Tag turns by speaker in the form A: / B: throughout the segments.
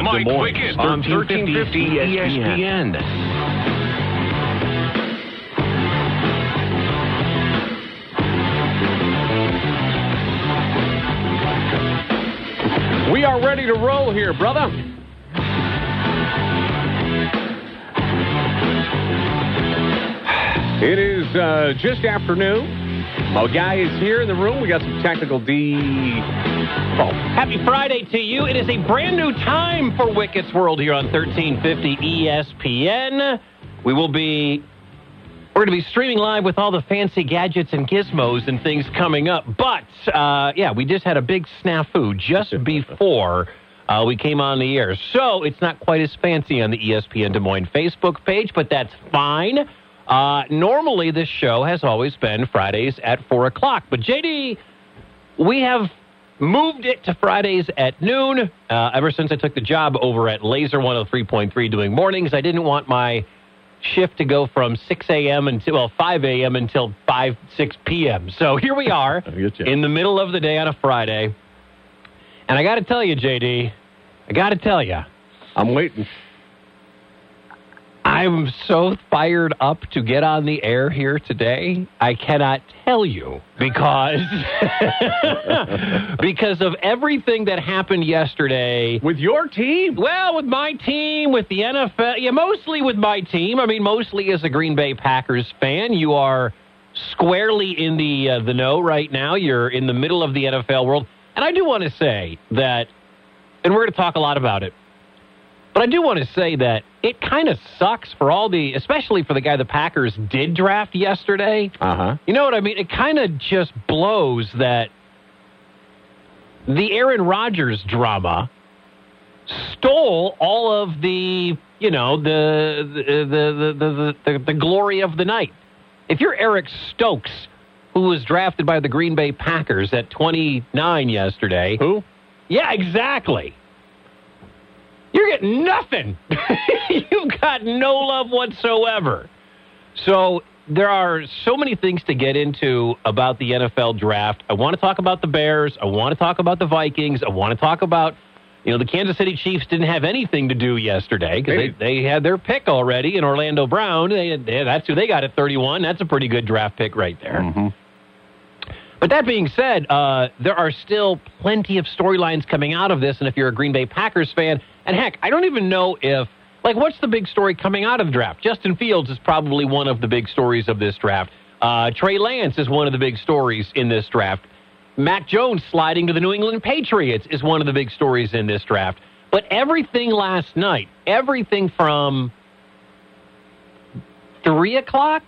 A: on
B: Mike
A: Des Moines
B: Wickett
A: on
B: on
A: 1350
B: 1350
A: ESPN. We are ready to roll here, brother. It is uh, just afternoon. My guy is here in the room. We got some technical D. Oh,
C: Happy Friday to you. It is a brand new time for Wicket's World here on 1350 ESPN. We will be we're going to be streaming live with all the fancy gadgets and gizmos and things coming up. But uh, yeah, we just had a big snafu just before uh, we came on the air. So it's not quite as fancy on the ESPN Des Moines Facebook page, but that's fine. Uh, normally, this show has always been Fridays at 4 o'clock. But JD, we have moved it to Fridays at noon. Uh, ever since I took the job over at Laser 103.3 doing mornings, I didn't want my shift to go from 6 a.m. until, well, 5 a.m. until 5, 6 p.m. So here we are
A: I get you.
C: in the middle of the day on a Friday. And I got to tell you, JD, I got to tell you,
A: I'm waiting.
C: I'm so fired up to get on the air here today. I cannot tell you because because of everything that happened yesterday.
A: With your team?
C: Well, with my team, with the NFL, yeah, mostly with my team. I mean, mostly as a Green Bay Packers fan, you are squarely in the uh, the know right now. You're in the middle of the NFL world, and I do want to say that, and we're going to talk a lot about it. But I do want to say that it kind of sucks for all the, especially for the guy the Packers did draft yesterday.
A: Uh huh.
C: You know what I mean? It kind of just blows that the Aaron Rodgers drama stole all of the, you know, the the the the, the, the, the glory of the night. If you're Eric Stokes, who was drafted by the Green Bay Packers at 29 yesterday,
A: Who?
C: yeah, exactly. You're getting nothing. You've got no love whatsoever. So there are so many things to get into about the NFL draft. I want to talk about the Bears. I want to talk about the Vikings. I want to talk about, you know, the Kansas City Chiefs didn't have anything to do yesterday because they, they had their pick already in Orlando Brown. They, they, that's who they got at 31. That's a pretty good draft pick right there.
A: Mm-hmm.
C: But that being said, uh, there are still plenty of storylines coming out of this. And if you're a Green Bay Packers fan, and heck, I don't even know if, like, what's the big story coming out of the draft? Justin Fields is probably one of the big stories of this draft. Uh, Trey Lance is one of the big stories in this draft. Mac Jones sliding to the New England Patriots is one of the big stories in this draft. But everything last night, everything from three o'clock,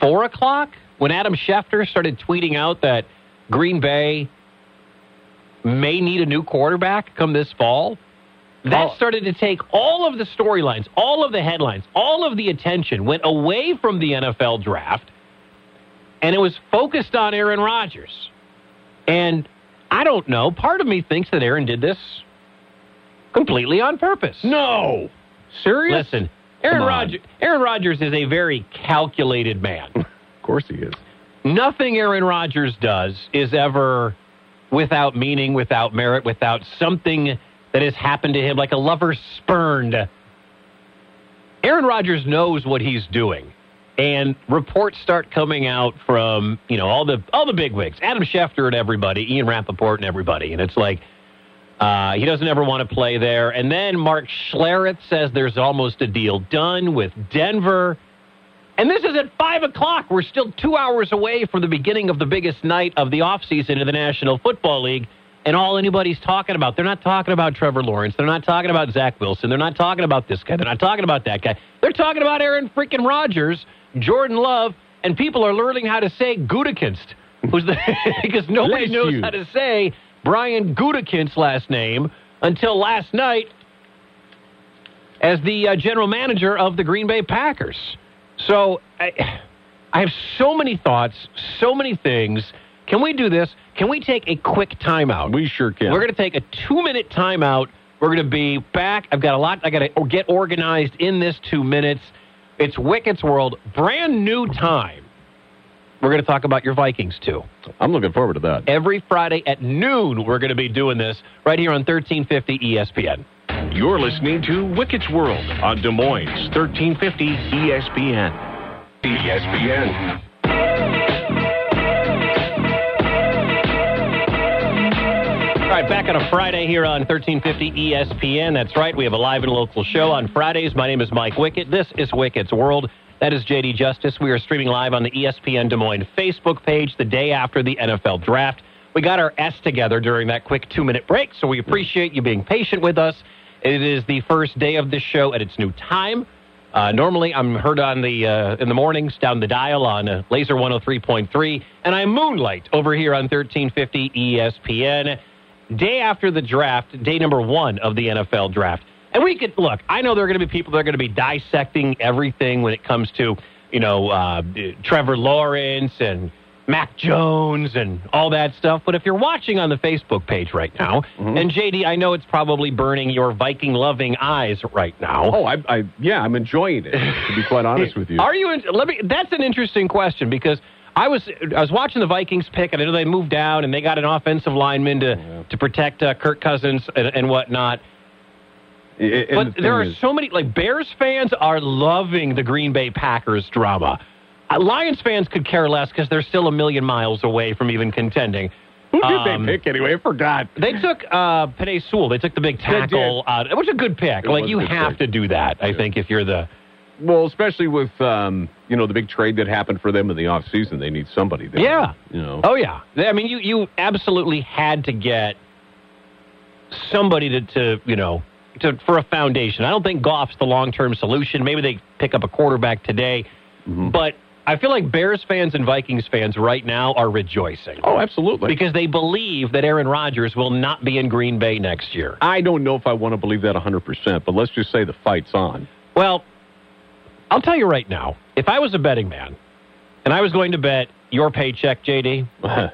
C: four o'clock, when Adam Schefter started tweeting out that Green Bay may need a new quarterback come this fall, that
A: Oh.
C: started to take all of the storylines, all of the headlines, all of the attention went away from the NFL draft, and it was focused on Aaron Rodgers. And I don't know. Part of me thinks that Aaron did this completely on purpose.
A: No. Serious?
C: Listen, Aaron Rodgers. Aaron Rodgers is a very calculated man.
A: Of course he is.
C: Nothing Aaron Rodgers does is ever without meaning, without merit, without something that has happened to him, like a lover spurned. Aaron Rodgers knows what he's doing. And reports start coming out from, you know, all the all the bigwigs, Adam Schefter and everybody, Ian Rapoport and everybody. And it's like, uh, he doesn't ever want to play there. And then Mark Schlereth says there's almost a deal done with Denver. And this is at 5 o'clock. We're still two hours away from the beginning of the biggest night of the offseason in the National Football League. And all anybody's talking about, they're not talking about Trevor Lawrence. They're not talking about Zach Wilson. They're not talking about this guy. They're not talking about that guy. They're talking about Aaron freaking Rodgers, Jordan Love, and people are learning how to say Gutekunst, who's the because nobody
A: Bless
C: knows
A: you.
C: how to say Brian Gutekunst's last name until last night as the uh, general manager of the Green Bay Packers. So I, I have so many thoughts, so many things. Can we do this? Can we take a quick timeout?
A: We sure can.
C: We're going to take a two minute timeout. We're going to be back. I've got a lot. I got to get organized in this two minutes. It's Wicket's World, brand new time. We're going to talk about your Vikings too.
A: I'm looking forward to that.
C: Every Friday at noon, we're going to be doing this right here on 1350 ESPN.
B: You're listening to Wicket's World on Des Moines 1350 ESPN. ESPN.
C: All right, back on a Friday here on 1350 ESPN. That's right. We have a live and local show on Fridays. My name is Mike Wicket. This is Wicket's World. That is JD Justice. We are streaming live on the ESPN Des Moines Facebook page the day after the NFL draft. We got our S together during that quick two minute break, so we appreciate you being patient with us. It is the first day of the show at its new time. Uh, normally, I'm heard on the uh, in the mornings down the dial on uh, Laser 103.3, and I moonlight over here on 1350 ESPN. Day after the draft, day number one of the NFL draft, and we could look. I know there are going to be people that are going to be dissecting everything when it comes to you know uh, Trevor Lawrence and Mac Jones and all that stuff. But if you're watching on the Facebook page right now, mm-hmm. and JD, I know it's probably burning your Viking loving eyes right now.
A: Oh, I, I yeah, I'm enjoying it. To be quite honest with you,
C: are you? In, let me. That's an interesting question because. I was I was watching the Vikings pick, and I know they moved down, and they got an offensive lineman to yeah. to protect uh, Kirk Cousins and, and whatnot. It, but the there are is, so many like Bears fans are loving the Green Bay Packers drama. Uh, Lions fans could care less because they're still a million miles away from even contending.
A: Who did um, they pick anyway? I forgot.
C: They took uh, Penei Sewell. They took the big tackle. Uh, it was a good pick. It like you have pick. to do that. I yeah. think if you're the
A: well, especially with um, you know the big trade that happened for them in the off season, they need somebody there.
C: Yeah,
A: you know.
C: Oh yeah. I mean, you you absolutely had to get somebody to, to you know to for a foundation. I don't think Goff's the long term solution. Maybe they pick up a quarterback today, mm-hmm. but I feel like Bears fans and Vikings fans right now are rejoicing.
A: Oh, absolutely.
C: Because they believe that Aaron Rodgers will not be in Green Bay next year.
A: I don't know if I want to believe that 100%, but let's just say the fight's on.
C: Well, I'll tell you right now, if I was a betting man and I was going to bet your paycheck, JD,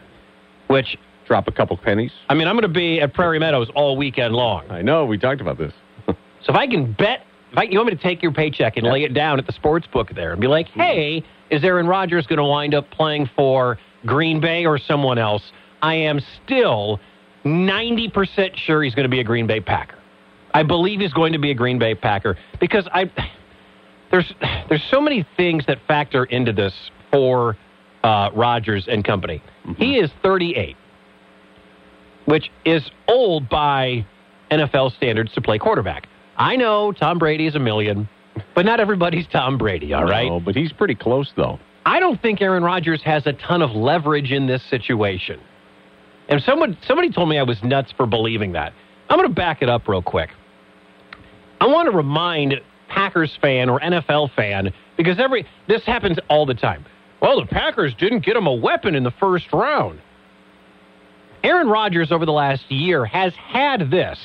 C: which.
A: Drop a couple pennies.
C: I mean, I'm going to be at Prairie Meadows all weekend long.
A: I know. We talked about this.
C: so if I can bet, if I, you want me to take your paycheck and yeah. lay it down at the sports book there and be like, hey, is Aaron Rodgers going to wind up playing for Green Bay or someone else? I am still 90% sure he's going to be a Green Bay Packer. I believe he's going to be a Green Bay Packer because I there's there's so many things that factor into this for uh, Rodgers and company. Mm-hmm. He is 38, which is old by NFL standards to play quarterback. I know Tom Brady is a million. But not everybody's Tom Brady, all right?
A: No, but he's pretty close, though.
C: I don't think Aaron Rodgers has a ton of leverage in this situation. And someone somebody told me I was nuts for believing that. I'm going to back it up real quick. I want to remind Packers fan or NFL fan because every this happens all the time. Well, the Packers didn't get him a weapon in the first round. Aaron Rodgers over the last year has had this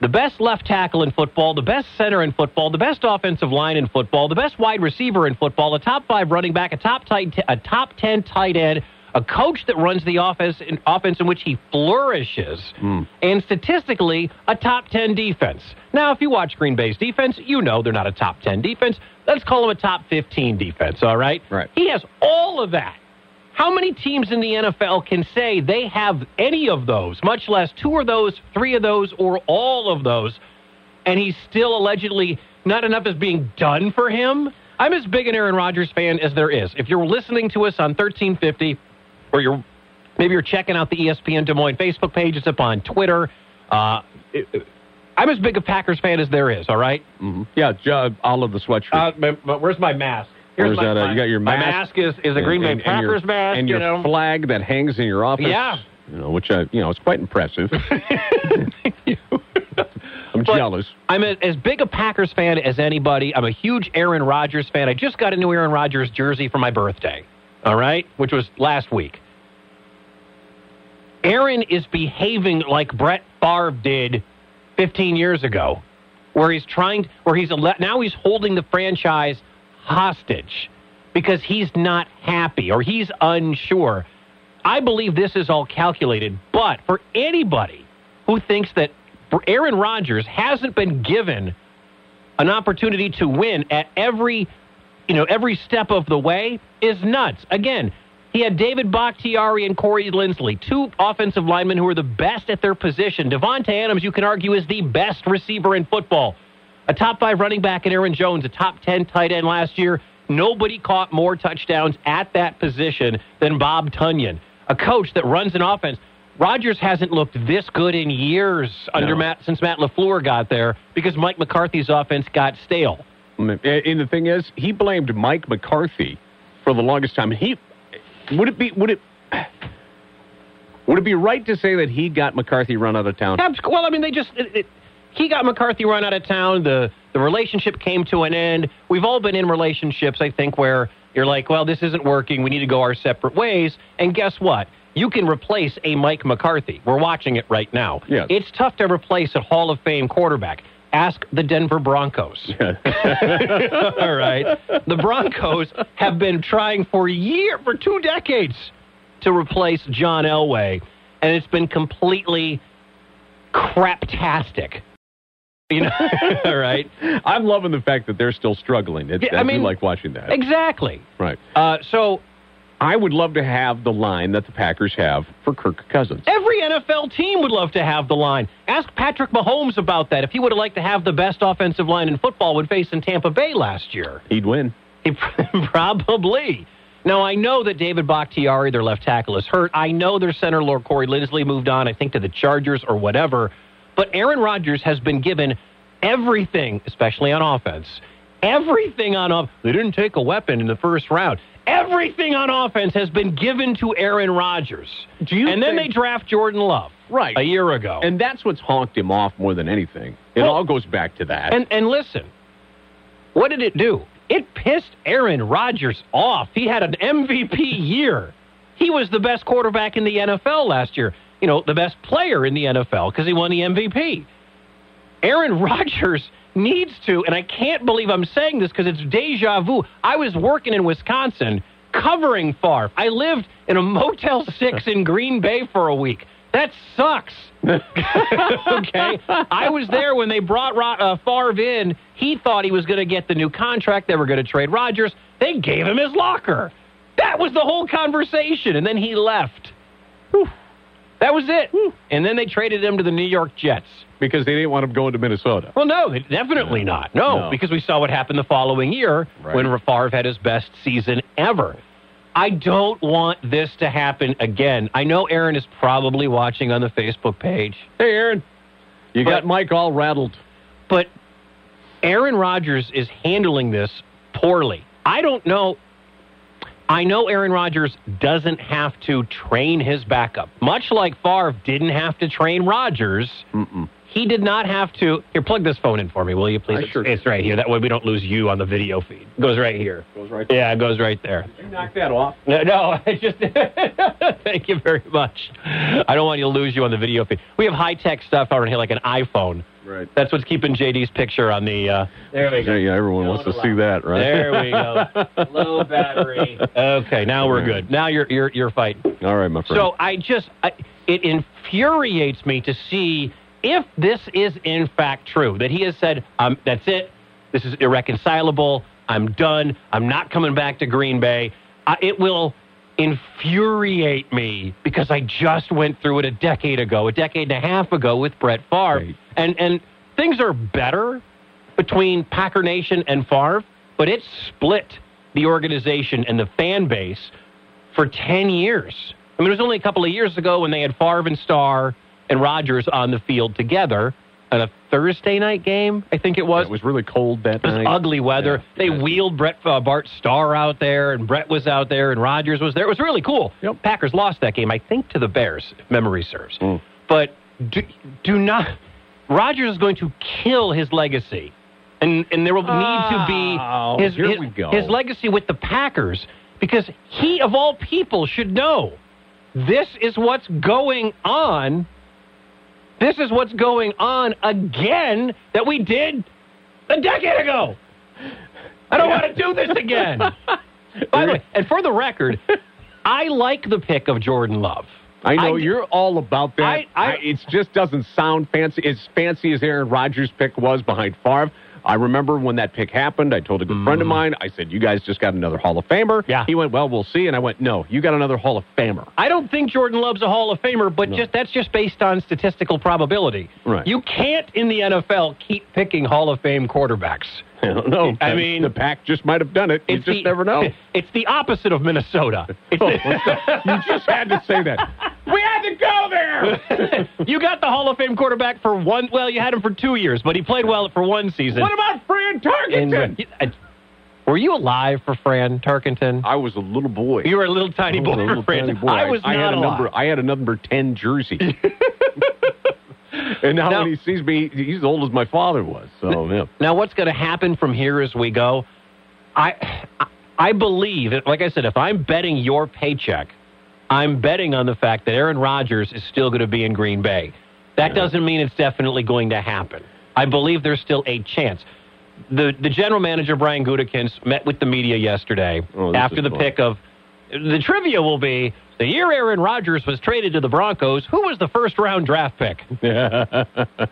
C: the best left tackle in football, the best center in football, the best offensive line in football, the best wide receiver in football, a top five running back, a top tight, a top ten tight end, a coach that runs the offense in, offense in which he flourishes, mm. and statistically a top ten defense. Now, if you watch Green Bay's defense, you know they're not a top ten defense. Let's call them a top fifteen defense. All right,
A: right.
C: He has all of that. How many teams in the NFL can say they have any of those, much less two of those, three of those, or all of those, and he's still allegedly not enough is being done for him? I'm as big an Aaron Rodgers fan as there is. If you're listening to us on 1350, or you're maybe you're checking out the ESPN Des Moines Facebook page, it's up on Twitter. Uh, it, I'm as big a Packers fan as there is. All right?
A: mm-hmm. Yeah, all of the sweatshirt.
C: Uh, but where's my mask?
A: Here's my, that, uh, you got your mask.
C: My mask is, is a Green Bay and, Packers your, mask.
A: And your
C: you know.
A: flag that hangs in your office.
C: Yeah.
A: You know, which, I, you know, it's quite impressive. Thank you. I'm but jealous.
C: I'm a, as big a Packers fan as anybody. I'm a huge Aaron Rodgers fan. I just got a new Aaron Rodgers jersey for my birthday, all right, which was last week. Aaron is behaving like Brett Favre did 15 years ago, where he's trying, where he's now he's holding the franchise hostage because he's not happy or he's unsure. I believe this is all calculated, but for anybody who thinks that Aaron Rodgers hasn't been given an opportunity to win at every, you know, every step of the way is nuts. Again, He had David Bakhtiari and Corey Linsley, two offensive linemen who are the best at their position. Davante Adams, you can argue, is the best receiver in football. A top five running back in Aaron Jones, a top 10 tight end last year. Nobody caught more touchdowns at that position than Bob Tonyan, a coach that runs an offense. Rodgers hasn't looked this good in years under
A: No.
C: Matt since Matt LaFleur got there because Mike McCarthy's offense got stale.
A: Mm, eh, and the thing is, he blamed Mike McCarthy for the longest time. He would it be would it would it be right to say that he got McCarthy run out of town?
C: Well, I mean, they just it, it, he got McCarthy run out of town. The the relationship came to an end. We've all been in relationships, I think, where you're like, well, this isn't working. We need to go our separate ways. And guess what? You can replace a Mike McCarthy. We're watching it right now.
A: Yes.
C: It's tough to replace a Hall of Fame quarterback. Ask the Denver Broncos. All right. The Broncos have been trying for year for two decades to replace John Elway, and it's been completely craptastic. You know, all right.
A: I'm loving the fact that they're still struggling. It,
C: Yeah,
A: I,
C: mean-
A: like watching that.
C: Exactly.
A: right.
C: Uh, so
A: I would love to have the line that the Packers have for Kirk Cousins.
C: every NFL team would love to have the line. Ask Patrick Mahomes about that. If he would have liked to have the best offensive line in football when facing Tampa Bay last year.
A: He'd win.
C: He probably. Now, I know that David Bakhtiari, their left tackle, is hurt. I know their center, Lord Corey Linsley, moved on, I think, to the Chargers or whatever. But Aaron Rodgers has been given everything, especially on offense. Everything on offense. They didn't take a weapon in the first round. Everything on offense has been given to Aaron Rodgers.
A: Do you
C: and then they
A: think-
C: draft Jordan Love.
A: Right.
C: A year ago.
A: And that's what's honked him off more than anything. It
C: Well-
A: all goes back to that.
C: And and listen, what did it do? It pissed Aaron Rodgers off. He had an MVP year. He was the best quarterback in the NFL last year. You know, the best player in the NFL because he won the MVP. Aaron Rodgers needs to, and I can't believe I'm saying this because it's deja vu. I was working in Wisconsin covering Favre. I lived in a Motel 6 in Green Bay for a week. That sucks. okay? I was there when they brought Ro- uh, Favre in. He thought he was going to get the new contract. They were going to trade Rodgers. They gave him his locker. That was the whole conversation. And then he left. Whew. That was it. And then they traded him to the New York Jets.
A: because they didn't want him going to Minnesota.
C: Well, no, they- definitely not. No,
A: No.
C: because we saw what happened the following year
A: Right.
C: when Favre had his best season ever. I don't want this to happen again. I know Aaron is probably watching on the Facebook page,
A: Hey, Aaron, you
C: But-
A: got Mike all rattled.
C: but Aaron Rodgers is handling this poorly. I don't know. I know Aaron Rodgers doesn't have to train his backup, much like Favre didn't have to train Rodgers.
A: Mm-mm.
C: He did not have to. Here, plug this phone in for me, will you, please?
A: I
C: It's-
A: sure
C: it's right here. That way we don't lose you on the video feed. It goes right here.
A: Goes right There.
C: Yeah, it goes right there.
A: You knock that off.
C: No, no, I just thank you very much. I don't want you to lose you on the video feed. We have high tech stuff out here, like an iPhone.
A: Right.
C: That's what's keeping JD's picture on the. Uh, there we go.
A: Yeah, yeah, everyone wants to see that, right?
C: There we go. Low battery. Okay, now we're good. Now you're you're you're fighting.
A: All right, my friend.
C: So I just, I, it infuriates me to see if this is in fact true that he has said, um, "That's it. This is irreconcilable. I'm done. I'm not coming back to Green Bay." Uh, it will infuriate me because I just went through it a decade ago, a decade and a half ago with Brett Favre,
A: Right.
C: and and things are better between Packer Nation and Favre, but it split the organization and the fan base for 10 years. I mean, it was only a couple of years ago when they had Favre and Starr and Rodgers on the field together on a Thursday night game, I think it was.
A: it was really cold that
C: It was
A: night.
C: ugly weather.
A: Yeah,
C: they
A: yes.
C: wheeled Brett uh, Bart Starr out there, and Brett was out there, and Rodgers was there. It was really cool.
A: Yep.
C: Packers lost that game, I think, to the Bears, if memory serves.
A: Mm.
C: But do, do not. Rodgers is going to kill his legacy, and and there will need to
A: Oh,
C: be his
A: here
C: his, his legacy with the Packers because he of all people should know this is what's going on. This is what's going on again that we did a decade ago. I don't want to do this again. By the way, and for the record, I like the pick of Jordan Love.
A: I know
C: I-
A: you're all about that.
C: I- I-
A: it just doesn't sound fancy as fancy as Aaron Rodgers' pick was behind Favre. I remember when that pick happened. I told a good friend of mine. I said, "You guys just got another Hall of Famer."
C: Mm. Yeah.
A: He went, "Well, we'll see." And I went, "No, you got another Hall of Famer."
C: I don't think Jordan Love's a Hall of Famer, but
A: No.
C: just that's just based on statistical probability.
A: Right.
C: You can't in the NFL keep picking Hall of Fame quarterbacks.
A: I don't know.
C: I mean-
A: the pack just might have done it. You just
C: the,
A: never know.
C: It's the opposite of Minnesota. It's
A: you just had to say that. We had to go there.
C: you got the Hall of Fame quarterback for one. Well, you had him for two years, but he played well for one season.
A: what about Fran Tarkenton?
C: And, uh, were you alive for Fran Tarkenton?
A: I was a little boy.
C: You were a little tiny boy.
A: I was a little
C: for Fran.
A: tiny boy.
C: I was
A: I
C: not
A: had a number. I had a number ten jersey. And now,
C: Now-
A: when he sees me, he's as old as my father was. So yeah.
C: Now, what's going to happen from here as we go? I, I believe, like I said, if I'm betting your paycheck, I'm betting on the fact that Aaron Rodgers is still going to be in Green Bay. That doesn't mean it's definitely going to happen. I believe there's still a chance. The the general manager Brian Gutekunst met with the media yesterday
A: Oh,
C: after the
A: fun.
C: pick of the trivia will be the year Aaron Rodgers was traded to the Broncos. Who was the first round draft pick?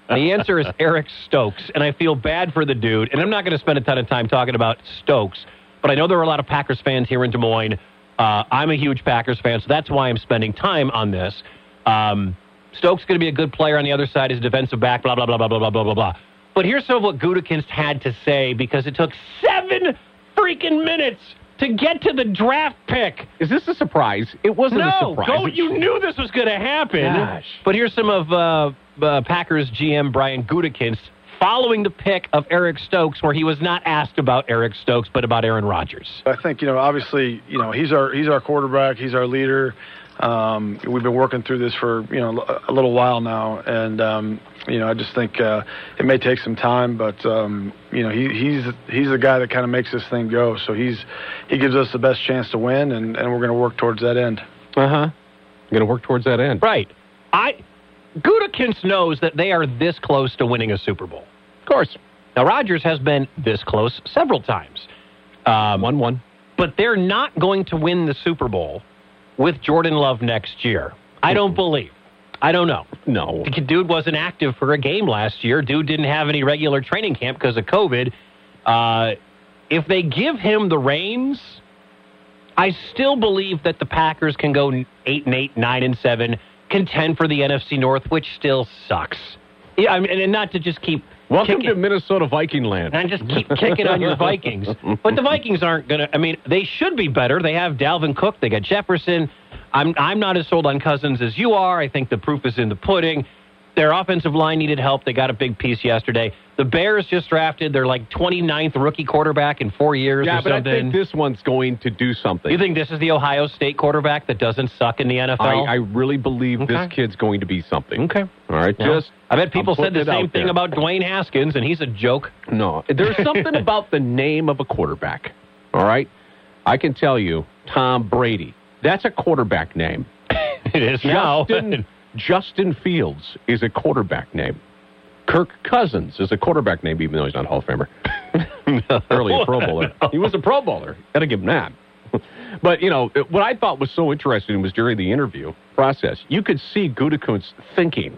C: The answer is Eric Stokes, and I feel bad for the dude. And I'm not going to spend a ton of time talking about Stokes, but I know there are a lot of Packers fans here in Des Moines. Uh, I'm a huge Packers fan, so that's why I'm spending time on this. Um, Stokes going to be a good player on the other side as a defensive back, blah, blah, blah, blah, blah, blah, blah, blah, blah. But here's some of what Gutekunst had to say because it took seven freaking minutes to get to the draft pick.
A: Is this a surprise? It wasn't a
C: No,
A: surprise.
C: go, you knew this was going to happen.
A: Gosh.
C: But here's some of uh, uh, Packers GM Brian Gutekunst following the pick of Eric Stokes, where he was not asked about Eric Stokes, but about Aaron Rodgers.
D: I think you know, obviously, you know, he's our he's our quarterback, he's our leader. Um, we've been working through this for you know a little while now, and um, you know, I just think uh, it may take some time, but um, you know, he, he's he's the guy that kind of makes this thing go. So he's he gives us the best chance to win, and, and we're going to work towards that end.
A: Uh huh. Going to work towards that end.
C: Right. I Gutekunst knows that they are this close to winning a Super Bowl.
A: Of course.
C: Now Rodgers has been this close several times. Um,
A: One one.
C: but they're not going to win the Super Bowl with Jordan Love next year. I don't believe. I don't know.
A: No.
C: The dude wasn't active for a game last year. Dude didn't have any regular training camp because of COVID. Uh, if they give him the reins, I still believe that the Packers can go eight and eight, nine and seven, contend for the NFC North, which still sucks. Yeah, I mean, and not to just keep
A: Welcome
C: kicking-
A: to Minnesota Viking land.
C: and just keep kicking on your Vikings. But the Vikings aren't going to. I mean, they should be better. They have Dalvin Cook. They got Jefferson. I'm I'm not as sold on Cousins as you are. I think the proof is in the pudding. Their offensive line needed help. They got a big piece yesterday. The Bears just drafted their like 29th rookie quarterback in four years
A: yeah,
C: or
A: but I think this one's going to do something.
C: you think this is the Ohio State quarterback that doesn't suck in the NFL?
A: I, I really believe
C: Okay.
A: this kid's going to be something.
C: okay.
A: All right.
C: Yeah.
A: Just
C: I bet people said the same thing about Dwayne Haskins, and he's a joke.
A: No, there's something about the name of a quarterback. All right, I can tell you, Tom Brady. That's a quarterback name.
C: It is now.
A: Justin, Justin Fields is a quarterback name. Kirk Cousins is a quarterback name, even though he's not a Hall of Famer. Early a Pro Bowler. He was a Pro Bowler. Gotta give him that. But, you know, what I thought was so interesting was during the interview process, you could see Gutekunst thinking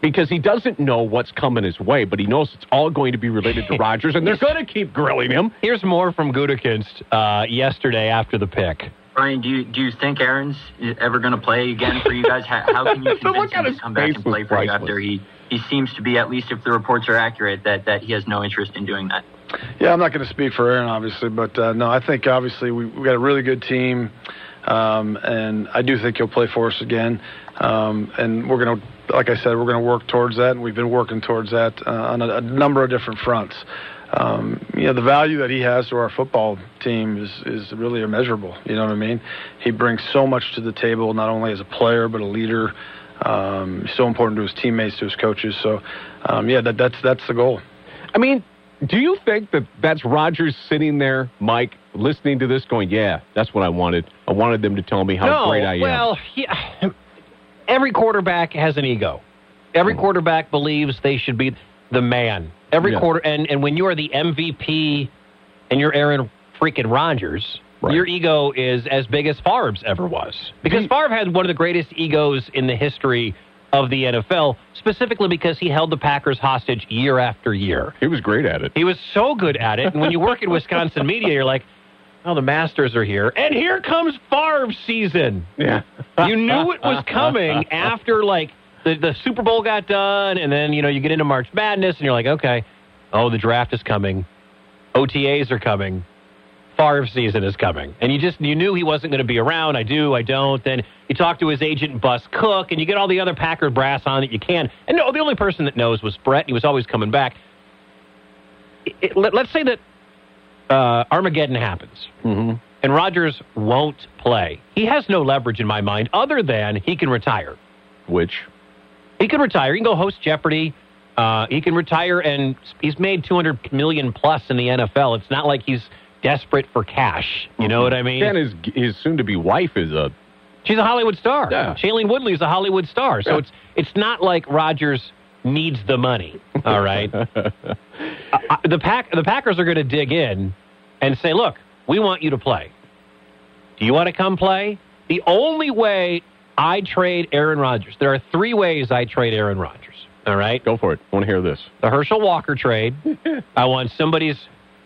A: because he doesn't know what's coming his way, but he knows it's all going to be related to Rodgers, and they're going to keep grilling him.
C: Here's more from Gutekunst uh, yesterday after the pick.
E: Brian, do you do you think Aaron's ever going to play again for you guys? How, how can you
A: The
E: convince
A: look
E: him
A: on
E: to come back
A: face
E: and play for you after he he seems to be at least if the reports are accurate that that he has no interest in doing that?
D: Yeah, I'm not going to speak for Aaron, obviously, but uh, no, I think obviously we we got a really good team, um, and I do think he'll play for us again. Um, and we're going to, like I said, we're going to work towards that, and we've been working towards that uh, on a, a number of different fronts. Um, you know, the value that he has to our football team is is really immeasurable. You know what I mean? He brings so much to the table, not only as a player but a leader. Um, so important to his teammates, to his coaches. So, um, yeah, that, that's that's the goal.
A: I mean, do you think that that's Rodgers sitting there, Mike, listening to this, going, "Yeah, that's what I wanted. I wanted them to tell me how
C: no,
A: great I am."
C: well, yeah, every quarterback has an ego. Every quarterback believes they should be the man. Every
A: Yeah.
C: quarter, and, and when you are the MVP and you're Aaron freaking Rodgers,
A: Right.
C: your ego is as big as Favre's ever was. Because Favre had one of the greatest egos in the history of the NFL, specifically because he held the Packers hostage year after year.
A: He was great at it.
C: He was so good at it. And when you work in Wisconsin media, you're like, oh, the Masters are here. And here comes Favre season.
A: Yeah.
C: You knew it was coming after, like, the, the Super Bowl got done, and then, you know, you get into March Madness, and you're like, okay, oh, the draft is coming. OTAs are coming. Favre season is coming. And you just, you knew he wasn't going to be around. I do, I don't. Then you talk to his agent, Bus Cook, and you get all the other Packer brass on that you can. And no, the only person that knows was Brett. He was always coming back. It, it, let, let's say that uh, Armageddon happens
A: Mm-hmm.
C: and Rodgers won't play. He has no leverage in my mind other than he can retire.
A: Which,
C: He can retire. He can go host Jeopardy. Uh, he can retire, and he's made 200 million plus in the NFL. It's not like he's desperate for cash. You know what I mean?
A: and his his soon to be wife is a
C: She's a Hollywood star.
A: Yeah.
C: Shailene Woodley is a Hollywood star. So
A: Yeah.
C: it's it's not like Rodgers needs the money. All right. Uh, uh, the pack the Packers are going to dig in and say, "Look, we want you to play. Do you want to come play?" The only way I trade Aaron Rodgers. There are three ways I trade Aaron Rodgers. All right.
A: go for it. I want to hear this.
C: The Herschel Walker trade. I want somebody's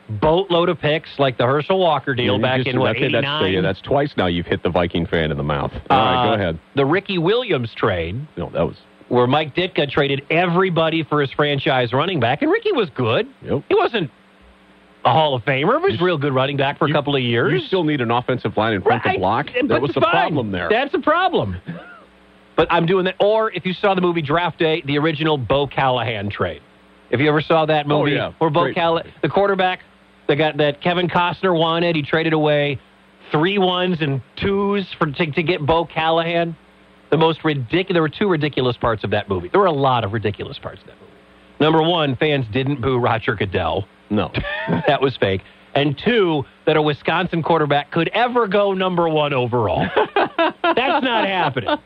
C: boatload of picks like the Herschel Walker deal
A: You
C: back
A: just-
C: in what
A: that's, it. that's,
C: 89?
A: yeah, that's twice now you've hit the Viking fan in the mouth. All right, go
C: Uh,
A: ahead.
C: The Ricky Williams trade.
A: No, that was
C: where Mike Ditka traded everybody for his franchise running back, and Ricky was good.
A: Yep.
C: He wasn't a Hall of Famer, but he was a real good running back for a couple of years.
A: You still need an offensive line in front
C: Right,
A: to block. That was the
C: fine.
A: problem there.
C: That's the problem. But I'm doing that. Or if you saw the movie Draft Day, the original Bo Callahan trade. If you ever saw that
A: Oh,
C: movie,
A: yeah.
C: where Bo Callahan, the quarterback that got that Kevin Costner wanted, he traded away three ones and twos for to, to get Bo Callahan. The most ridiculous. There were two ridiculous parts of that movie. There were a lot of ridiculous parts of that movie. Number one, fans didn't boo Roger Goodell.
A: no.
C: that was fake. And two, that a Wisconsin quarterback could ever go number one overall. That's not happening.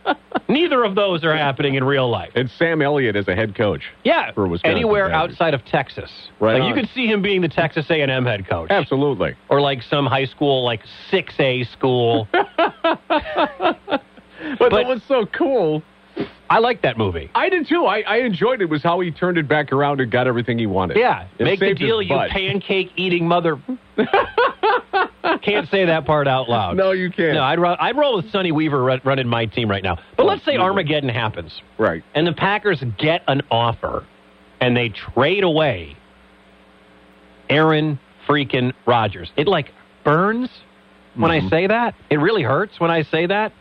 C: Neither of those are happening in real life.
A: and Sam Elliott as a head coach.
C: Yeah,
A: For Wisconsin
C: anywhere
A: Badgers.
C: outside of Texas.
A: Right
C: Like you could see him being the Texas A&M head coach,
A: Absolutely.
C: or like some high school, like six A school.
A: But, that was so cool.
C: I like that movie.
A: I did too. I, I enjoyed it. It was how he turned it back around and got everything he wanted.
C: Yeah,
A: It
C: make the deal, you pancake eating mother. Can't say that part out loud.
A: No, you can't.
C: No, I'd, ro- I'd roll with Sonny Weaver run- running my team right now. But let's say. Armageddon happens.
A: Right.
C: and the Packers get an offer and they trade away Aaron freaking Rodgers. It like burns when I
A: Mhm.
C: say that. It really hurts when I say that.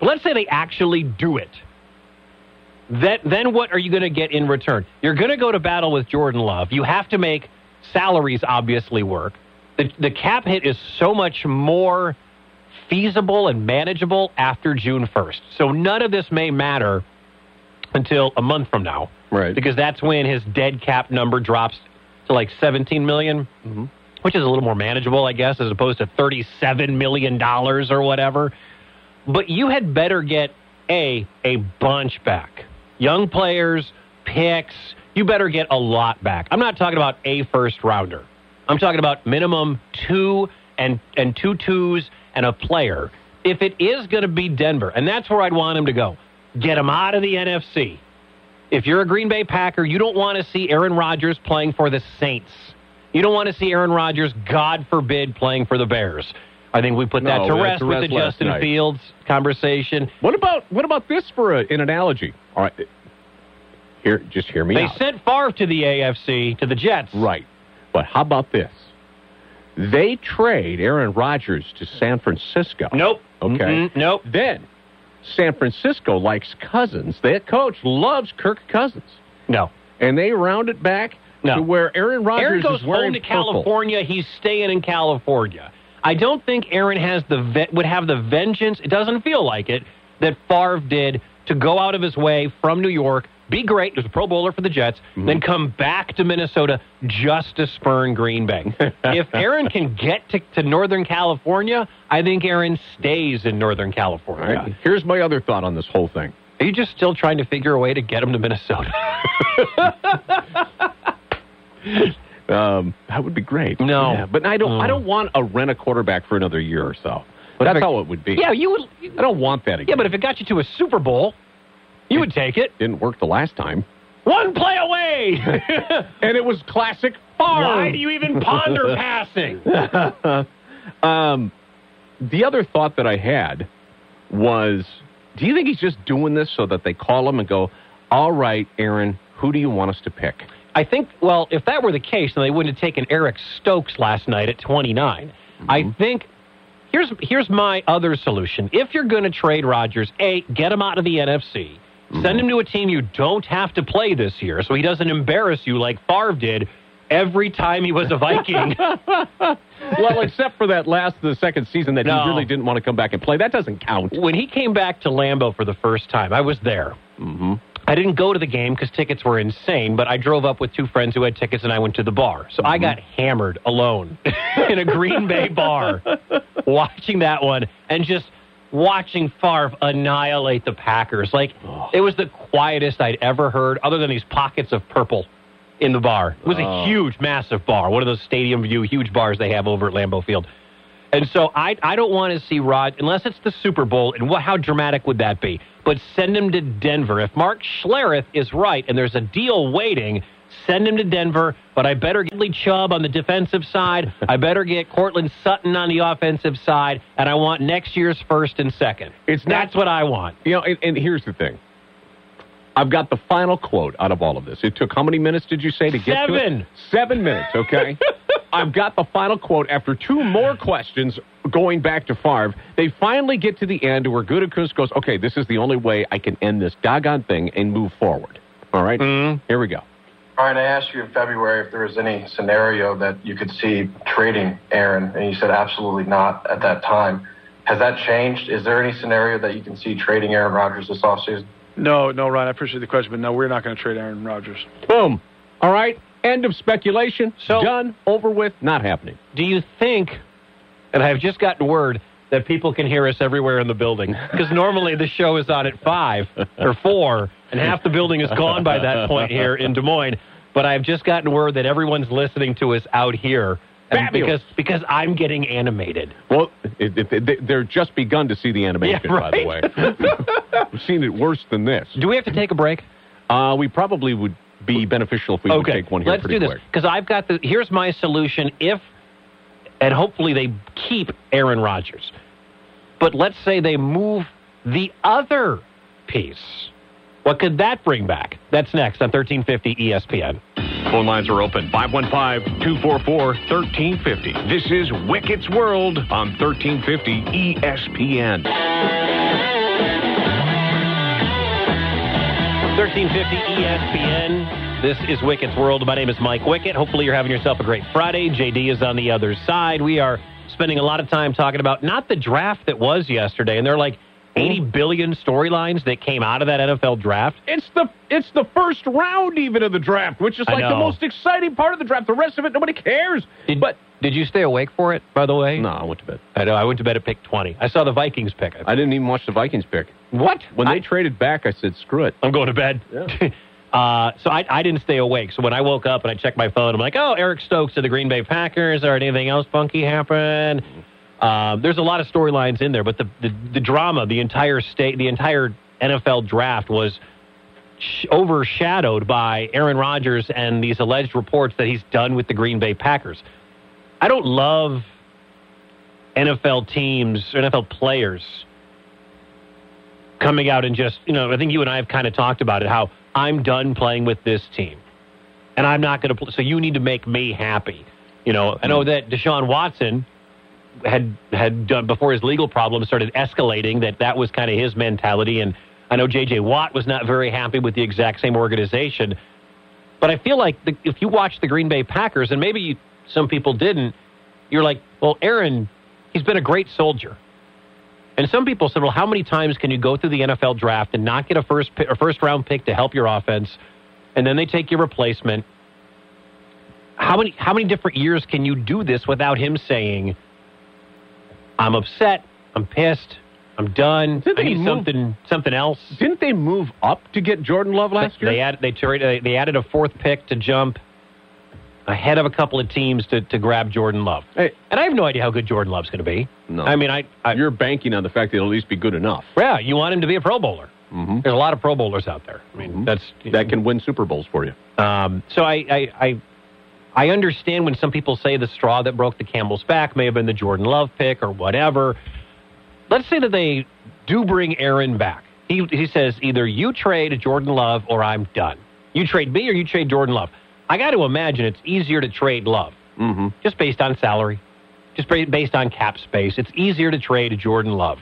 C: But let's say they actually do it. That, then what are you going to get in return? You're going to go to battle with Jordan Love. You have to make salaries obviously work. The, the cap hit is so much more feasible and manageable after June 1st. So none of this may matter until a month from now
A: Right.
C: because that's when his dead cap number drops to like 17 million,
A: Mhm.
C: which is a little more manageable, I guess, as opposed to 37 million dollars or whatever. But you had better get a a bunch back, young players, picks. You better get a lot back. I'm not talking about a first rounder. I'm talking about minimum two and and two twos and a player. If it is going to be Denver, and that's where I'd want him to go, get him out of the NFC. If you're a Green Bay Packer, you don't want to see Aaron Rodgers playing for the Saints. You don't want to see Aaron Rodgers, God forbid, playing for the Bears. I think we put that
A: No,
C: to rest
A: to
C: with
A: rest
C: the Justin
A: night.
C: Fields conversation.
A: What about what about this for a, an analogy? All right. Here, just hear me
C: They
A: out.
C: sent Favre to the AFC, to the Jets.
A: Right. But how about this? They trade Aaron Rodgers to San Francisco.
C: Nope.
A: Okay.
C: Mm-mm, nope.
A: Then San Francisco likes Cousins. That coach loves Kirk Cousins.
C: No.
A: And they round it back
C: No.
A: to where Aaron Rodgers
C: Aaron goes
A: is wearing
C: home to
A: purple.
C: California. He's staying in California. I don't think Aaron has the ve- would have the vengeance. It doesn't feel like it that Favre did to go out of his way from New York, be great, was a Pro Bowler for the Jets,
A: Mm-hmm.
C: then come back to Minnesota just to spurn Green Bay. if Aaron can get to, to Northern California, I think Aaron stays in Northern California.
A: right. Here's my other thought on this whole thing.
C: Are you just still trying to figure a way to get him to Minnesota?
A: Um, that would be great.
C: No.
A: Yeah, but I don't. I don't want to rent a quarterback for another year or so. But that's
C: it-
A: how it would be.
C: yeah, you would.
A: I don't want that again.
C: Yeah, but if it got you to a Super Bowl, You would take it.
A: Didn't work the last time.
C: One play away.
A: And it was classic Favre.
C: Why do you even ponder passing?
A: um, the other thought that I had was, do you think he's just doing this so that they call him and go, all right, Aaron, who do you want us to pick?
C: I think, well, if that were the case, then they wouldn't have taken Eric Stokes last night at 29. I think here's here's my other solution. If you're going to trade Rodgers, A, get him out of the NFC. Send him to a team you don't have to play this year so he doesn't embarrass you like Favre did every time he was a Viking.
A: well, except for that last, the second season that
C: No.
A: he really didn't want to come back and play. That doesn't count.
C: when he came back to Lambeau for the first time, I was there.
A: hmm
C: I didn't go to the game because tickets were insane, but I drove up with two friends who had tickets and I went to the bar. So I mm-hmm. got hammered alone in a Green Bay bar watching that one and just watching Favre annihilate the Packers. Like, it was the quietest I'd ever heard, other than these pockets of purple in the bar. It was
A: Oh.
C: a huge, massive bar, one of those stadium view huge bars they have over at Lambeau Field. And so I I don't want to see Rod unless it's the Super Bowl. And what how dramatic would that be? But send him to Denver. If Mark Schlereth is right and there's a deal waiting, send him to Denver. But I better get Lee Chubb on the defensive side. I better get Courtland Sutton on the offensive side, and I want next year's first and second.
A: It's not-
C: That's what I want.
A: You know, and, and here's the thing. I've got the final quote out of all of this. It took how many minutes did you say to get to it?
C: Seven.
A: Seven minutes, okay? I've got the final quote after two more questions going back to Favre. They finally get to the end where Gutekunst goes, okay, this is the only way I can end this doggone thing and move forward. All right?
C: Mhm.
A: Here we go.
F: All right, I asked you in February if there was any scenario that you could see trading Aaron, and you said absolutely not at that time. Has that changed? Is there any scenario that you can see trading Aaron Rodgers this offseason?
D: No, no, Ryan, I appreciate the question, but no, we're not going to trade Aaron Rodgers.
A: Boom. All right? End of speculation.
C: So-
A: Done. Over with. Not happening.
C: Do you think, and I've just gotten word that people can hear us everywhere in the building, because normally the show is on at 5 or 4, and half the building is gone by that point here in Des Moines. But I've just gotten word that everyone's listening to us out here. Because because I'm getting animated.
A: Well, it, it, they're just begun to see the animation,
C: Yeah,
A: by the way. We've seen it worse than this.
C: Do we have to take a break?
A: Uh, we probably would be beneficial if we would take one here
C: let's
A: pretty
C: do this
A: quick.
C: because I've got the. Here's my solution. If and hopefully they keep Aaron Rodgers, but let's say they move the other piece. What could that bring back? That's next on 1350 ESPN.
B: Phone lines are open 515 244 1350. This is Wicket's World on E 1350 ESPN.
C: 1350 ESPN. This is Wickett's World. My name is Mike Wickett. Hopefully, you're having yourself a great Friday. JD is on the other side. We are spending a lot of time talking about not the draft that was yesterday, and they're like 80 billion storylines that came out of that NFL draft.
A: It's the it's the first round even of the draft, which is like the most exciting part of the draft. The rest of it, nobody cares.
C: Did,
A: but
C: did you stay awake for it, by the way?
A: no, I went to bed.
C: I know. I went to bed at pick 20. I saw the Vikings pick it.
A: I didn't even watch the Vikings pick.
C: what?
A: When
C: I-
A: they traded back, I said, "Screw it."
C: I'm going to bed.
A: Yeah.
C: uh, so I, I didn't stay awake. So when I woke up and I checked my phone, I'm like, oh, Eric Stokes to the Green Bay Packers. Or anything else funky happen? Um, there's a lot of storylines in there, but the, the the drama, the entire state, the entire NFL draft was sh- overshadowed by Aaron Rodgers and these alleged reports that he's done with the Green Bay Packers. I don't love NFL teams, or NFL players coming out and just, you know, I think you and I have kind of talked about it how I'm done playing with this team. And I'm not going to play. So you need to make me happy. You know, I know that Deshaun Watson had had done before his legal problems started escalating that that was kind of his mentality and I know JJ Watt was not very happy with the exact same organization. But I feel like the, if you watch the Green Bay Packers and maybe you, some people didn't, you're like, well, Aaron, he's been a great soldier. And some people said, well, how many times can you go through the NFL draft and not get a first pick, or first round pick to help your offense, and then they take your replacement? How many how many different years can you do this without him saying, "I'm upset, I'm pissed, I'm done,
A: Didn't
C: I
A: they
C: need
A: move-
C: something something else"?
A: Didn't they move up to get Jordan Love last year?
C: They added they they added a fourth pick to jump ahead of a couple of teams to, to grab Jordan Love.
A: Hey.
C: And I have no idea how good Jordan Love's going to be.
A: No.
C: I mean, I, I
A: You're banking on the fact that it'll at least be good enough.
C: yeah, you want him to be a Pro Bowler.
A: Mhm.
C: There's a lot of Pro Bowlers out there. I mean,
A: Mhm.
C: that's
A: That can win Super Bowls for you.
C: Um, so I, I, I, I understand when some people say the straw that broke the camel's back may have been the Jordan Love pick or whatever. Let's say that they do bring Aaron back. He, he says either you trade Jordan Love or I'm done. You trade me or you trade Jordan Love. I got to imagine it's easier to trade Love
A: Mm-hmm.
C: just based on salary, just based on cap space. It's easier to trade Jordan Love.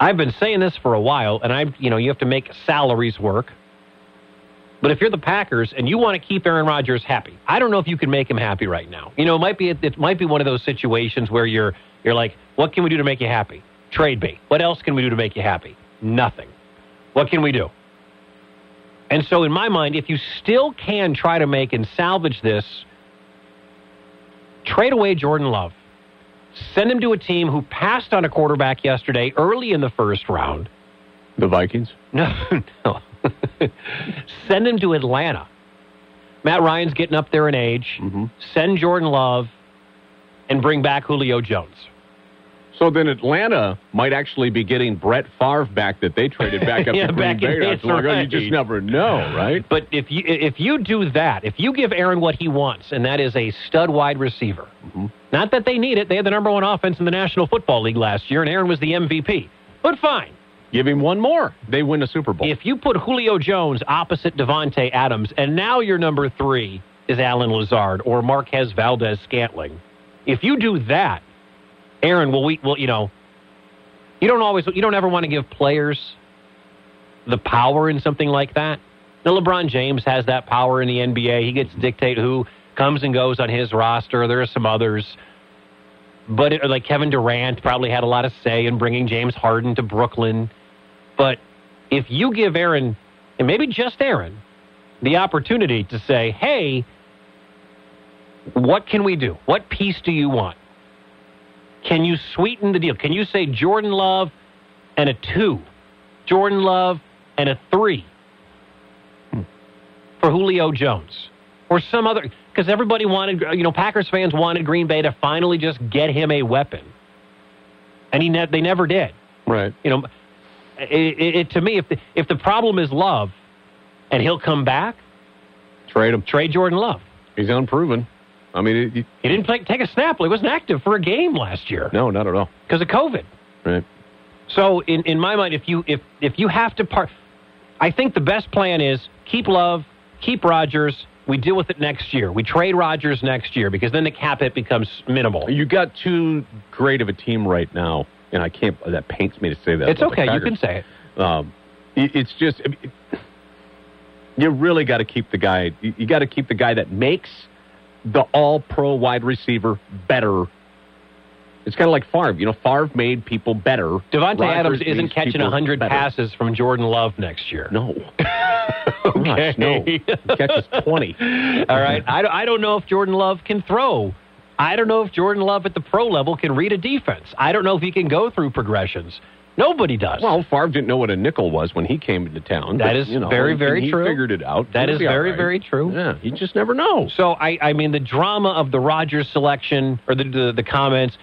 C: I've been saying this for a while, and I, you know, you have to make salaries work. But if you're the Packers and you want to keep Aaron Rodgers happy, I don't know if you can make him happy right now. You know, it might be it might be one of those situations where you're you're like, what can we do to make you happy? Trade me. What else can we do to make you happy? Nothing. What can we do? And so, in my mind, if you still can try to make and salvage this, trade away Jordan Love. Send him to a team who passed on a quarterback yesterday early in the first round.
A: The Vikings.
C: No, no. Send him to Atlanta. Matt Ryan's getting up there in age.
A: Mm-hmm.
C: Send Jordan Love and bring back Julio Jones.
A: So then Atlanta might actually be getting Brett Favre back that they traded back up
C: Yeah,
A: to Green Bay. not too long ago. You just never know, right?
C: But if you if you do that, if you give Aaron what he wants, and that is a stud wide receiver,
A: Mhm.
C: not that they need it, they had the number one offense in the National Football League last year, and Aaron was the MVP. But fine,
A: Give him one more. They win the Super Bowl.
C: if you put Julio Jones opposite Davante Adams, and now your number three is Allen Lazard or Marquez Valdes Scantling, if you do that, Aaron, will we? Will you know? You don't always. You don't ever want to give players the power in something like that. Now, LeBron James has that power in the NBA. He gets to dictate who comes and goes on his roster. There are some others. But it, like Kevin Durant probably had a lot of say in bringing James Harden to Brooklyn. But if you give Aaron, and maybe just Aaron, the opportunity to say, hey, what can we do? What piece do you want? Can you sweeten the deal? Can you say Jordan Love and a two, Jordan Love and a three for Julio Jones or some other? Because everybody wanted, you know, Packers fans wanted Green Bay to finally just get him a weapon, and he ne- they never did.
A: right.
C: You know, it, it, it, to me, if the, if the problem is Love, and he'll come back,
A: Trade him.
C: trade Jordan Love.
A: He's unproven. I mean, it-
C: He didn't play, take a snap. He wasn't active for a game last year
A: no, not at all.
C: because of COVID.
A: Right.
C: So in, in my mind, if you if if you have to part, I think the best plan is keep Love, keep Rodgers. We deal with it next year. We trade Rodgers next year because then the cap hit becomes minimal.
A: You got too great of a team right now, and I can't. That pains me to say that.
C: It's okay. You can say it.
A: Um, it- it's just I mean, you really got to keep the guy. You, you got to keep the guy that makes the All-Pro wide receiver better. It's kind of like Favre. You know, Favre made people better.
C: Davante
A: Rodgers
C: Adams isn't catching
A: people
C: 100
A: better.
C: passes from Jordan Love next year.
A: No.
C: Okay.
A: Gosh, no. He catches 20.
C: All right. I, don't- I don't know if Jordan Love can throw. I don't know if Jordan Love at the pro level can read a defense. I don't know if he can go through progressions. Nobody does.
A: Well, Favre didn't know what a nickel was when he came into town.
C: That
A: but,
C: is
A: you know,
C: very, very
A: he
C: true.
A: figured it out.
C: That is very,
A: right.
C: very true.
A: Yeah, you just never know.
C: So I, I mean, the drama of the Rodgers selection or the the, the comments,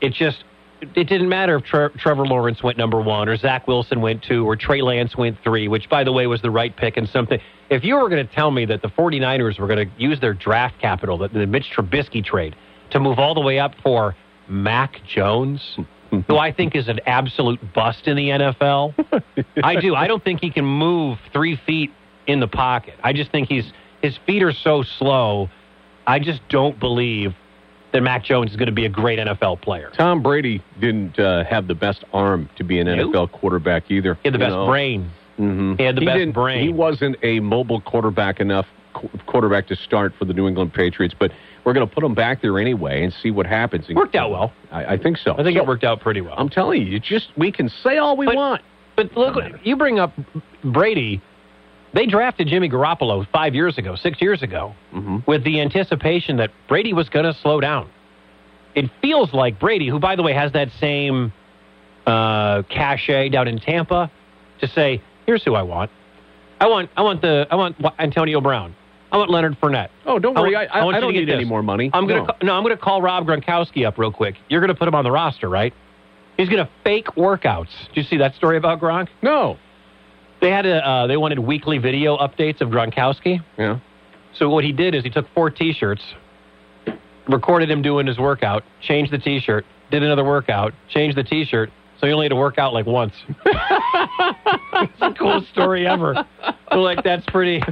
C: it just it didn't matter if Tre- Trevor Lawrence went number one or Zach Wilson went two or Trey Lance went three, which by the way was the right pick and something. If you were going to tell me that the 49ers were going to use their draft capital, the, the Mitch Trubisky trade, to move all the way up for Mac Jones, who I think is an absolute bust in the NFL. I do. I don't think he can move three feet in the pocket. I just think he's his feet are so slow. I just don't believe that Mac Jones is going to be a great NFL player.
A: Tom Brady didn't uh, have the best arm to be an
C: No.
A: NFL quarterback either.
C: He had the best
A: know.
C: brain.
A: Mhm.
C: He had the best brain.
A: He wasn't a mobile quarterback enough qu- quarterback to start for the New England Patriots, but we're going to put him back there anyway and see what happens. And-
C: Worked out well.
A: I, I think so.
C: I think
A: So,
C: it worked out pretty well.
A: I'm telling you, you just we can say all we
C: But-
A: want.
C: But look, you bring up Brady. They drafted Jimmy Garoppolo five years ago, six years ago,
A: hmm
C: with the anticipation that Brady was going to slow down. It feels like Brady, who, by the way, has that same uh, cachet down in Tampa, to say, "Here's who I want. I want, I want the, I want Antonio Brown. I want Leonard Fournette.
A: Oh, don't
C: I
A: worry.
C: want-
A: I, I,
C: I want
A: I don't need any more money.
C: I'm gonna
A: No.
C: ca- no, I'm gonna call Rob Gronkowski up real quick. You're gonna put him on the roster, right? He's gonna fake workouts. Did you see that story about Gronk?
A: No.
C: They had a, uh, they wanted weekly video updates of Gronkowski.
A: Yeah.
C: So what he did is he took four T-shirts, recorded him doing his workout, changed the T-shirt, did another workout, changed the T-shirt. So he only had to work out like once. it's the coolest story ever. So like that's pretty,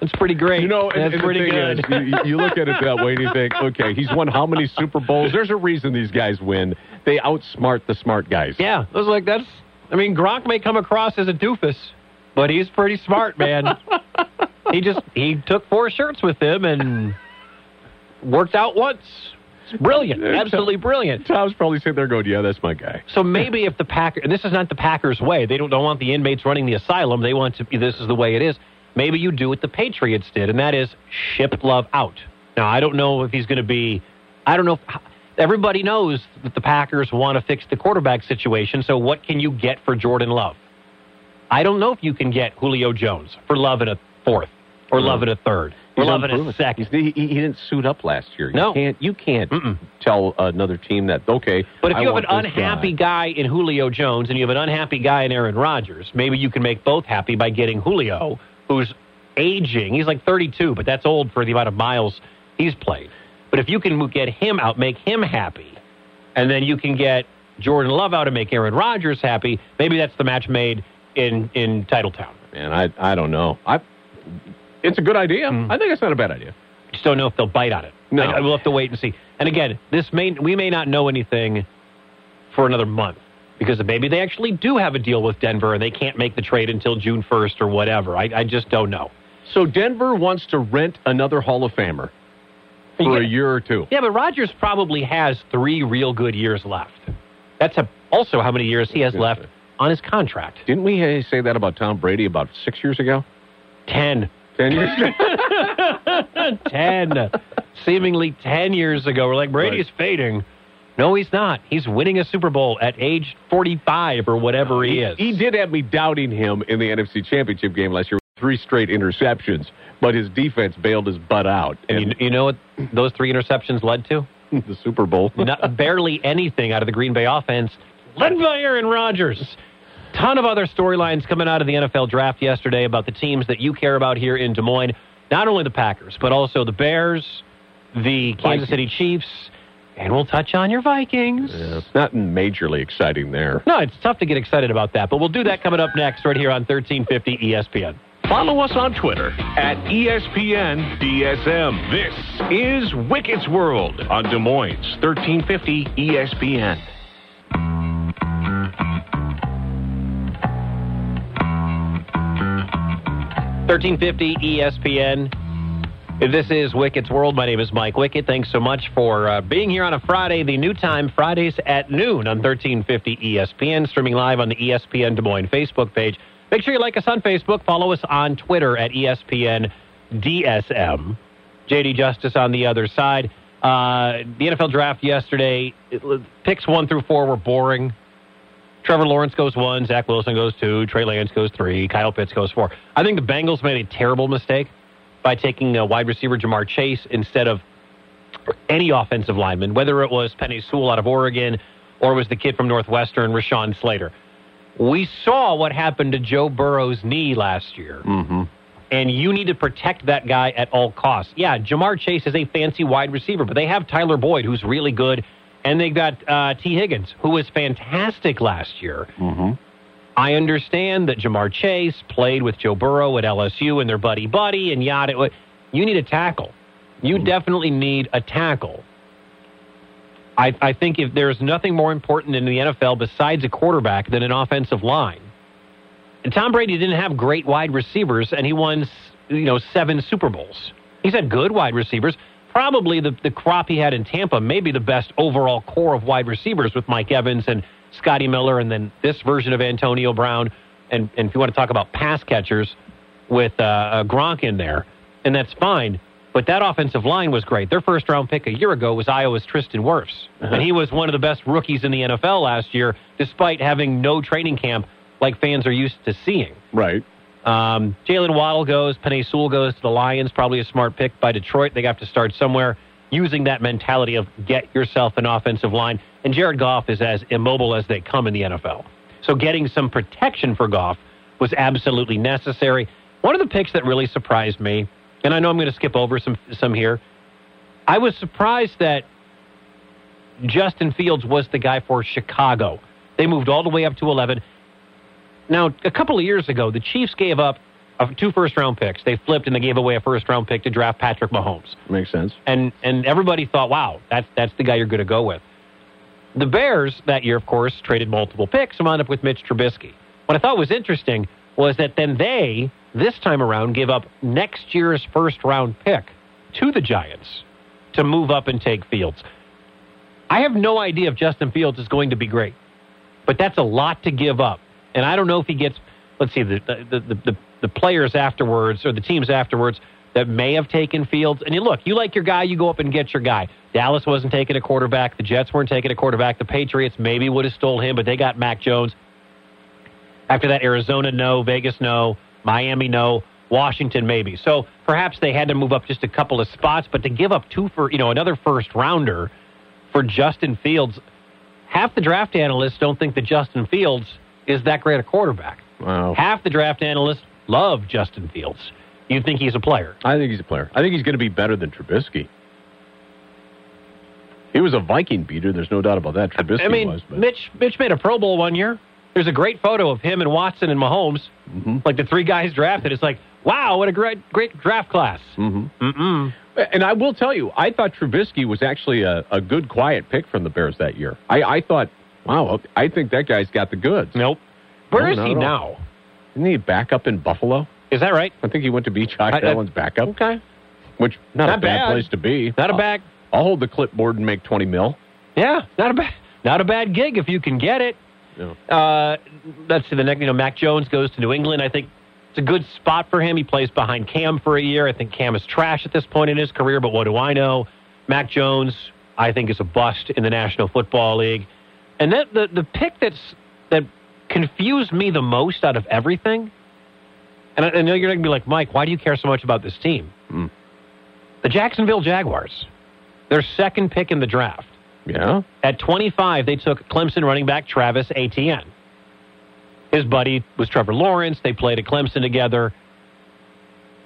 C: that's pretty great.
A: You know, and,
C: that's
A: and
C: pretty good.
A: Is, you, you look at it that way and you think, okay, he's won how many Super Bowls? There's a reason these guys win. They outsmart the smart guys.
C: yeah, I was like, that's. I mean, Gronk may come across as a doofus, but he's pretty smart, man. he just he took four shirts with him and worked out once. It's brilliant, absolutely brilliant.
A: Tom's probably sitting there going, yeah, that's my guy.
C: So maybe if the Packers, and this is not the Packers' way, they don't, don't want the inmates running the asylum. They want to. This is the way it is. Maybe you do what the Patriots did, and that is ship Love out. Now I don't know if he's going to be. I don't know. If, everybody knows that the Packers want to fix the quarterback situation. So what can you get for Jordan Love? I don't know if you can get Julio Jones for Love in a fourth or Love in a third or
A: He's
C: Love in a second.
A: He, he didn't suit up last year.
C: No.
A: You can't, you can't
C: Mm-mm.
A: tell another team that, okay.
C: But if
A: I
C: you have an unhappy
A: guy.
C: guy. in Julio Jones and you have an unhappy guy in Aaron Rodgers, maybe you can make both happy by getting Julio, who's aging. He's like 32, but that's old for the amount of miles he's played. But if you can get him out, make him happy, and then you can get Jordan Love out and make Aaron Rodgers happy, maybe that's the match made in in Titletown.
A: Man, I, I don't know. I, it's a good idea.
C: Mm.
A: I think it's not a bad idea.
C: Just don't know if they'll bite on it.
A: No.
C: I, we'll have to wait and see. And again, this may we may not know anything for another month because maybe they actually do have a deal with Denver and they can't make the trade until June first or whatever. I, I just don't know.
A: So Denver wants to rent another Hall of Famer for a year or two.
C: Yeah, but Rodgers probably has three real good years left. That's a, also how many years he has left on his contract.
A: Didn't we say that about Tom Brady about six years ago?
C: Ten.
A: Ten years ago?
C: ten. Seemingly ten years ago. We're like, Brady's fading. No, he's not. He's winning a Super Bowl at age 45 or whatever he is.
A: He did have me doubting him in the NFC Championship game last year with three straight interceptions, but his defense bailed his butt out.
C: You,
A: And
C: you know what those three interceptions led to?
A: the Super Bowl.
C: Not, barely anything out of the Green Bay offense, led by Aaron Rodgers. Ton of other storylines coming out of the NFL draft yesterday about the teams that you care about here in Des Moines. Not only the Packers, but also the Bears, the Kansas
A: Vikings.
C: City Chiefs, and we'll touch on your Vikings.
A: Yeah, it's not majorly exciting there.
C: No, it's tough to get excited about that, but we'll do that coming up next right here on 1350 ESPN.
B: Follow us on Twitter at ESPN DSM. This is Wicket's World on Des Moines 1350 ESPN.
C: 1350 ESPN. This is Wicket's World. My name is Mike Wicket. Thanks so much for uh, being here on a Friday, the new time, Fridays at noon on 1350 ESPN, streaming live on the ESPN Des Moines Facebook page. Make sure you like us on Facebook. Follow us on Twitter at ESPN DSM. JD Justice on the other side. Uh, the NFL draft yesterday, picks one through four were boring. Trevor Lawrence goes one, Zach Wilson goes two, Trey Lance goes three, Kyle Pitts goes four. I think the Bengals made a terrible mistake by taking a wide receiver Ja'Marr Chase instead of any offensive lineman, whether it was Penei Sewell out of Oregon or was the kid from Northwestern, Rashawn Slater. We saw what happened to Joe Burrow's knee last year,
A: Mm-hmm.
C: and you need to protect that guy at all costs. Yeah, Ja'Marr Chase is a fancy wide receiver, but they have Tyler Boyd, who's really good, and they got uh, Tee Higgins, who was fantastic last year.
A: Mm-hmm.
C: I understand that Ja'Marr Chase played with Joe Burrow at LSU and their buddy buddy and yada. You need a tackle. You definitely need a tackle. I, I think if there's nothing more important in the NFL besides a quarterback than an offensive line. And Tom Brady didn't have great wide receivers, and he won, you know, seven Super Bowls. He's had good wide receivers. Probably the, the crop he had in Tampa, maybe the best overall core of wide receivers with Mike Evans and Scotty Miller, and then this version of Antonio Brown. And, and if you want to talk about pass catchers with uh, uh, Gronk in there, and that's fine. But that offensive line was great. Their first round pick a year ago was Iowa's Tristan Wirfs. And he was one of the best rookies in the NFL last year, despite having no training camp like fans are used to seeing.
A: Right.
C: Um, Jaylen Waddle goes, Penei Sewell goes to the Lions. Probably a smart pick by Detroit. They have to start somewhere using that mentality of get yourself an offensive line. And Jared Goff is as immobile as they come in the NFL. So getting some protection for Goff was absolutely necessary. One of the picks that really surprised me, and I know I'm going to skip over some some here. I was surprised that Justin Fields was the guy for Chicago. They moved all the way up to 11. Now, a couple of years ago, the Chiefs gave up uh, two first round picks. They flipped and they gave away a first round pick to draft Patrick Mahomes.
A: Makes sense.
C: And and everybody thought, wow, that's that's the guy you're going to go with. The Bears that year, of course, traded multiple picks and wound up with Mitch Trubisky. What I thought was interesting was that then they, this time around, gave up next year's first round pick to the Giants to move up and take Fields. I have no idea if Justin Fields is going to be great, but that's a lot to give up. And I don't know if he gets, let's see, the, the, the, the, the players afterwards or the teams afterwards that may have taken Fields. And you look, you like your guy, you go up and get your guy. Dallas wasn't taking a quarterback. The Jets weren't taking a quarterback. The Patriots maybe would have stole him, but they got Mac Jones. After that, Arizona, no. Vegas, no. Miami, no. Washington, maybe. So perhaps they had to move up just a couple of spots, but to give up two for, you know, another first rounder for Justin Fields, half the draft analysts don't think that Justin Fields is that great a quarterback.
A: Wow.
C: Half the draft analysts love Justin Fields. You think he's a player?
A: I think he's a player. I think he's going to be better than Trubisky. He was a Viking beater. There's no doubt about that. Trubisky
C: I mean,
A: was. But.
C: Mitch Mitch made a Pro Bowl one year. There's a great photo of him and Watson and Mahomes,
A: Mhm.
C: like the three guys drafted. It's like, wow, what a great great draft class.
A: Mhm.
C: Mm-mm.
A: And I will tell you, I thought Trubisky was actually a, a good, quiet pick from the Bears that year. I, I thought, wow, I think that guy's got the goods.
C: Nope. Where
A: No,
C: is he now?
A: Isn't he back up in Buffalo?
C: Is that right?
A: I think he went to Beach High
C: I- I-
A: Allen's backup,
C: Okay.
A: which not,
C: Not
A: a bad,
C: bad.
A: place to be.
C: Not a
A: I'll-
C: bad.
A: I'll hold the clipboard and make twenty mil.
C: Yeah, not a bad. Not a bad gig if you can get it.
A: No.
C: Uh, let's see. The next, you know, Mac Jones goes to New England. I think it's a good spot for him. He plays behind Cam for a year. I think Cam is trash at this point in his career, but what do I know? Mac Jones, I think, is a bust in the National Football League. And that the the pick that's that confused me the most out of everything. And I, I know you're going to be like, Mike, why do you care so much about this team?
A: Hmm.
C: The Jacksonville Jaguars, their second pick in the draft.
A: Yeah.
C: At 25, they took Clemson running back Travis Etienne. His buddy was Trevor Lawrence. They played at Clemson together.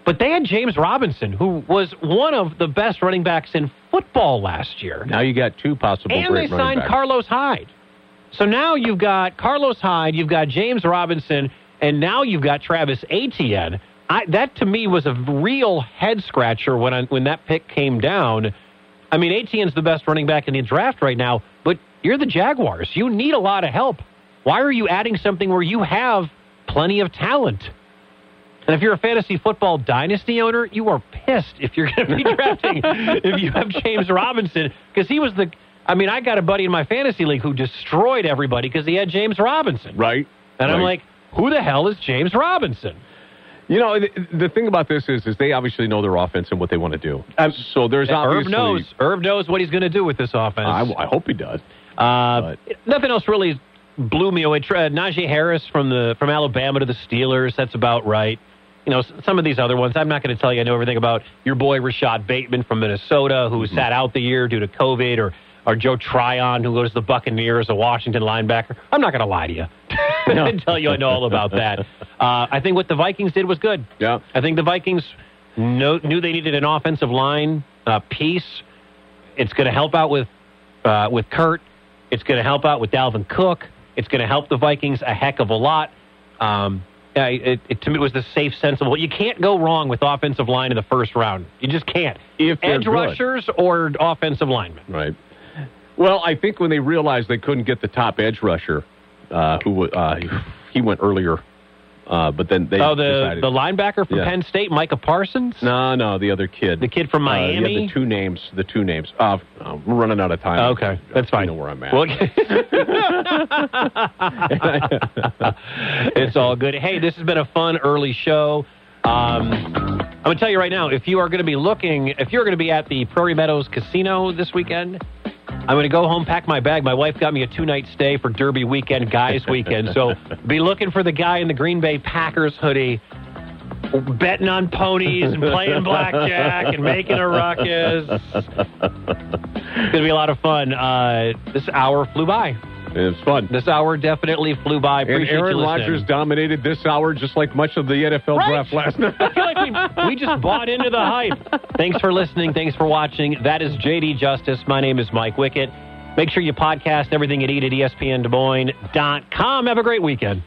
C: But they had James Robinson, who was one of the best running backs in football last year.
A: Now you got two possible
C: And they signed
A: backs.
C: Carlos Hyde. So now you've got Carlos Hyde, you've got James Robinson, and now you've got Travis Etienne. I, that to me was a real head scratcher when I, when that pick came down. I mean, Etienne's the best running back in the draft right now, but you're the Jaguars. You need a lot of help. Why are you adding something where you have plenty of talent? And if you're a fantasy football dynasty owner, you are pissed if you're going to be drafting if you have James Robinson because he was the. I mean, I got a buddy in my fantasy league who destroyed everybody because he had James Robinson,
A: Right.
C: and I'm like, who the hell is James Robinson?
A: You know, the, the thing about this is, is they obviously know their offense and what they want to do.
C: Um,
A: so there's
C: Herb
A: obviously.
C: knows. Herb knows what he's going to do with this offense.
A: I, I hope he does.
C: Uh, nothing else really blew me away. Tra- Najee Harris from the from Alabama to the Steelers. That's about right. You know, some of these other ones. I'm not going to tell you I know everything about your boy Rashod Bateman from Minnesota, who sat out the year due to COVID, or or Joe Tryon, who goes to the Buccaneers, a Washington linebacker. I'm not going to lie to you and tell you I know all about that. Uh, I think what the Vikings did was good.
A: Yeah.
C: I think the Vikings know, knew they needed an offensive line uh, piece. It's going to help out with uh, with Kurt. It's going to help out with Dalvin Cook. It's going to help the Vikings a heck of a lot. Um, it, it, to me, it was the safe, sensible. You can't go wrong with offensive line in the first round. You just can't.
A: If
C: Edge
A: good.
C: rushers or offensive linemen.
A: Right. Well, I think when they realized they couldn't get the top edge rusher, uh, who uh, he went earlier, uh, but then they
C: oh, the
A: decided,
C: the linebacker from
A: Yeah.
C: Penn State, Micah Parsons.
A: no, no, the other kid,
C: The kid from
A: Uh, yeah,
C: Miami.
A: the two names, the two names. Uh, uh, we're running out of time.
C: Okay, that's fine.
A: You know where I'm at.
C: Well, it's all good. Hey, this has been a fun early show. Um, I'm going to tell you right now, if you are going to be looking, if you're going to be at the Prairie Meadows Casino this weekend, I'm going to go home, pack my bag. My wife got me a two night stay for Derby weekend, guys weekend. So be looking for the guy in the Green Bay Packers hoodie, betting on ponies and playing blackjack and making a ruckus. It's going to be a lot of fun. Uh, this hour flew by.
A: It was fun.
C: This hour definitely flew by.
A: And
C: Appreciate
A: Aaron
C: you listening.
A: Rodgers dominated this hour just like much of the NFL
C: Right.
A: draft last night.
C: I feel like we, we just bought into the hype. Thanks for listening. Thanks for watching. That is JD Justice. My name is Mike Wickett. Make sure you podcast everything you eat at ESPN Des Moines.com. Have a great weekend.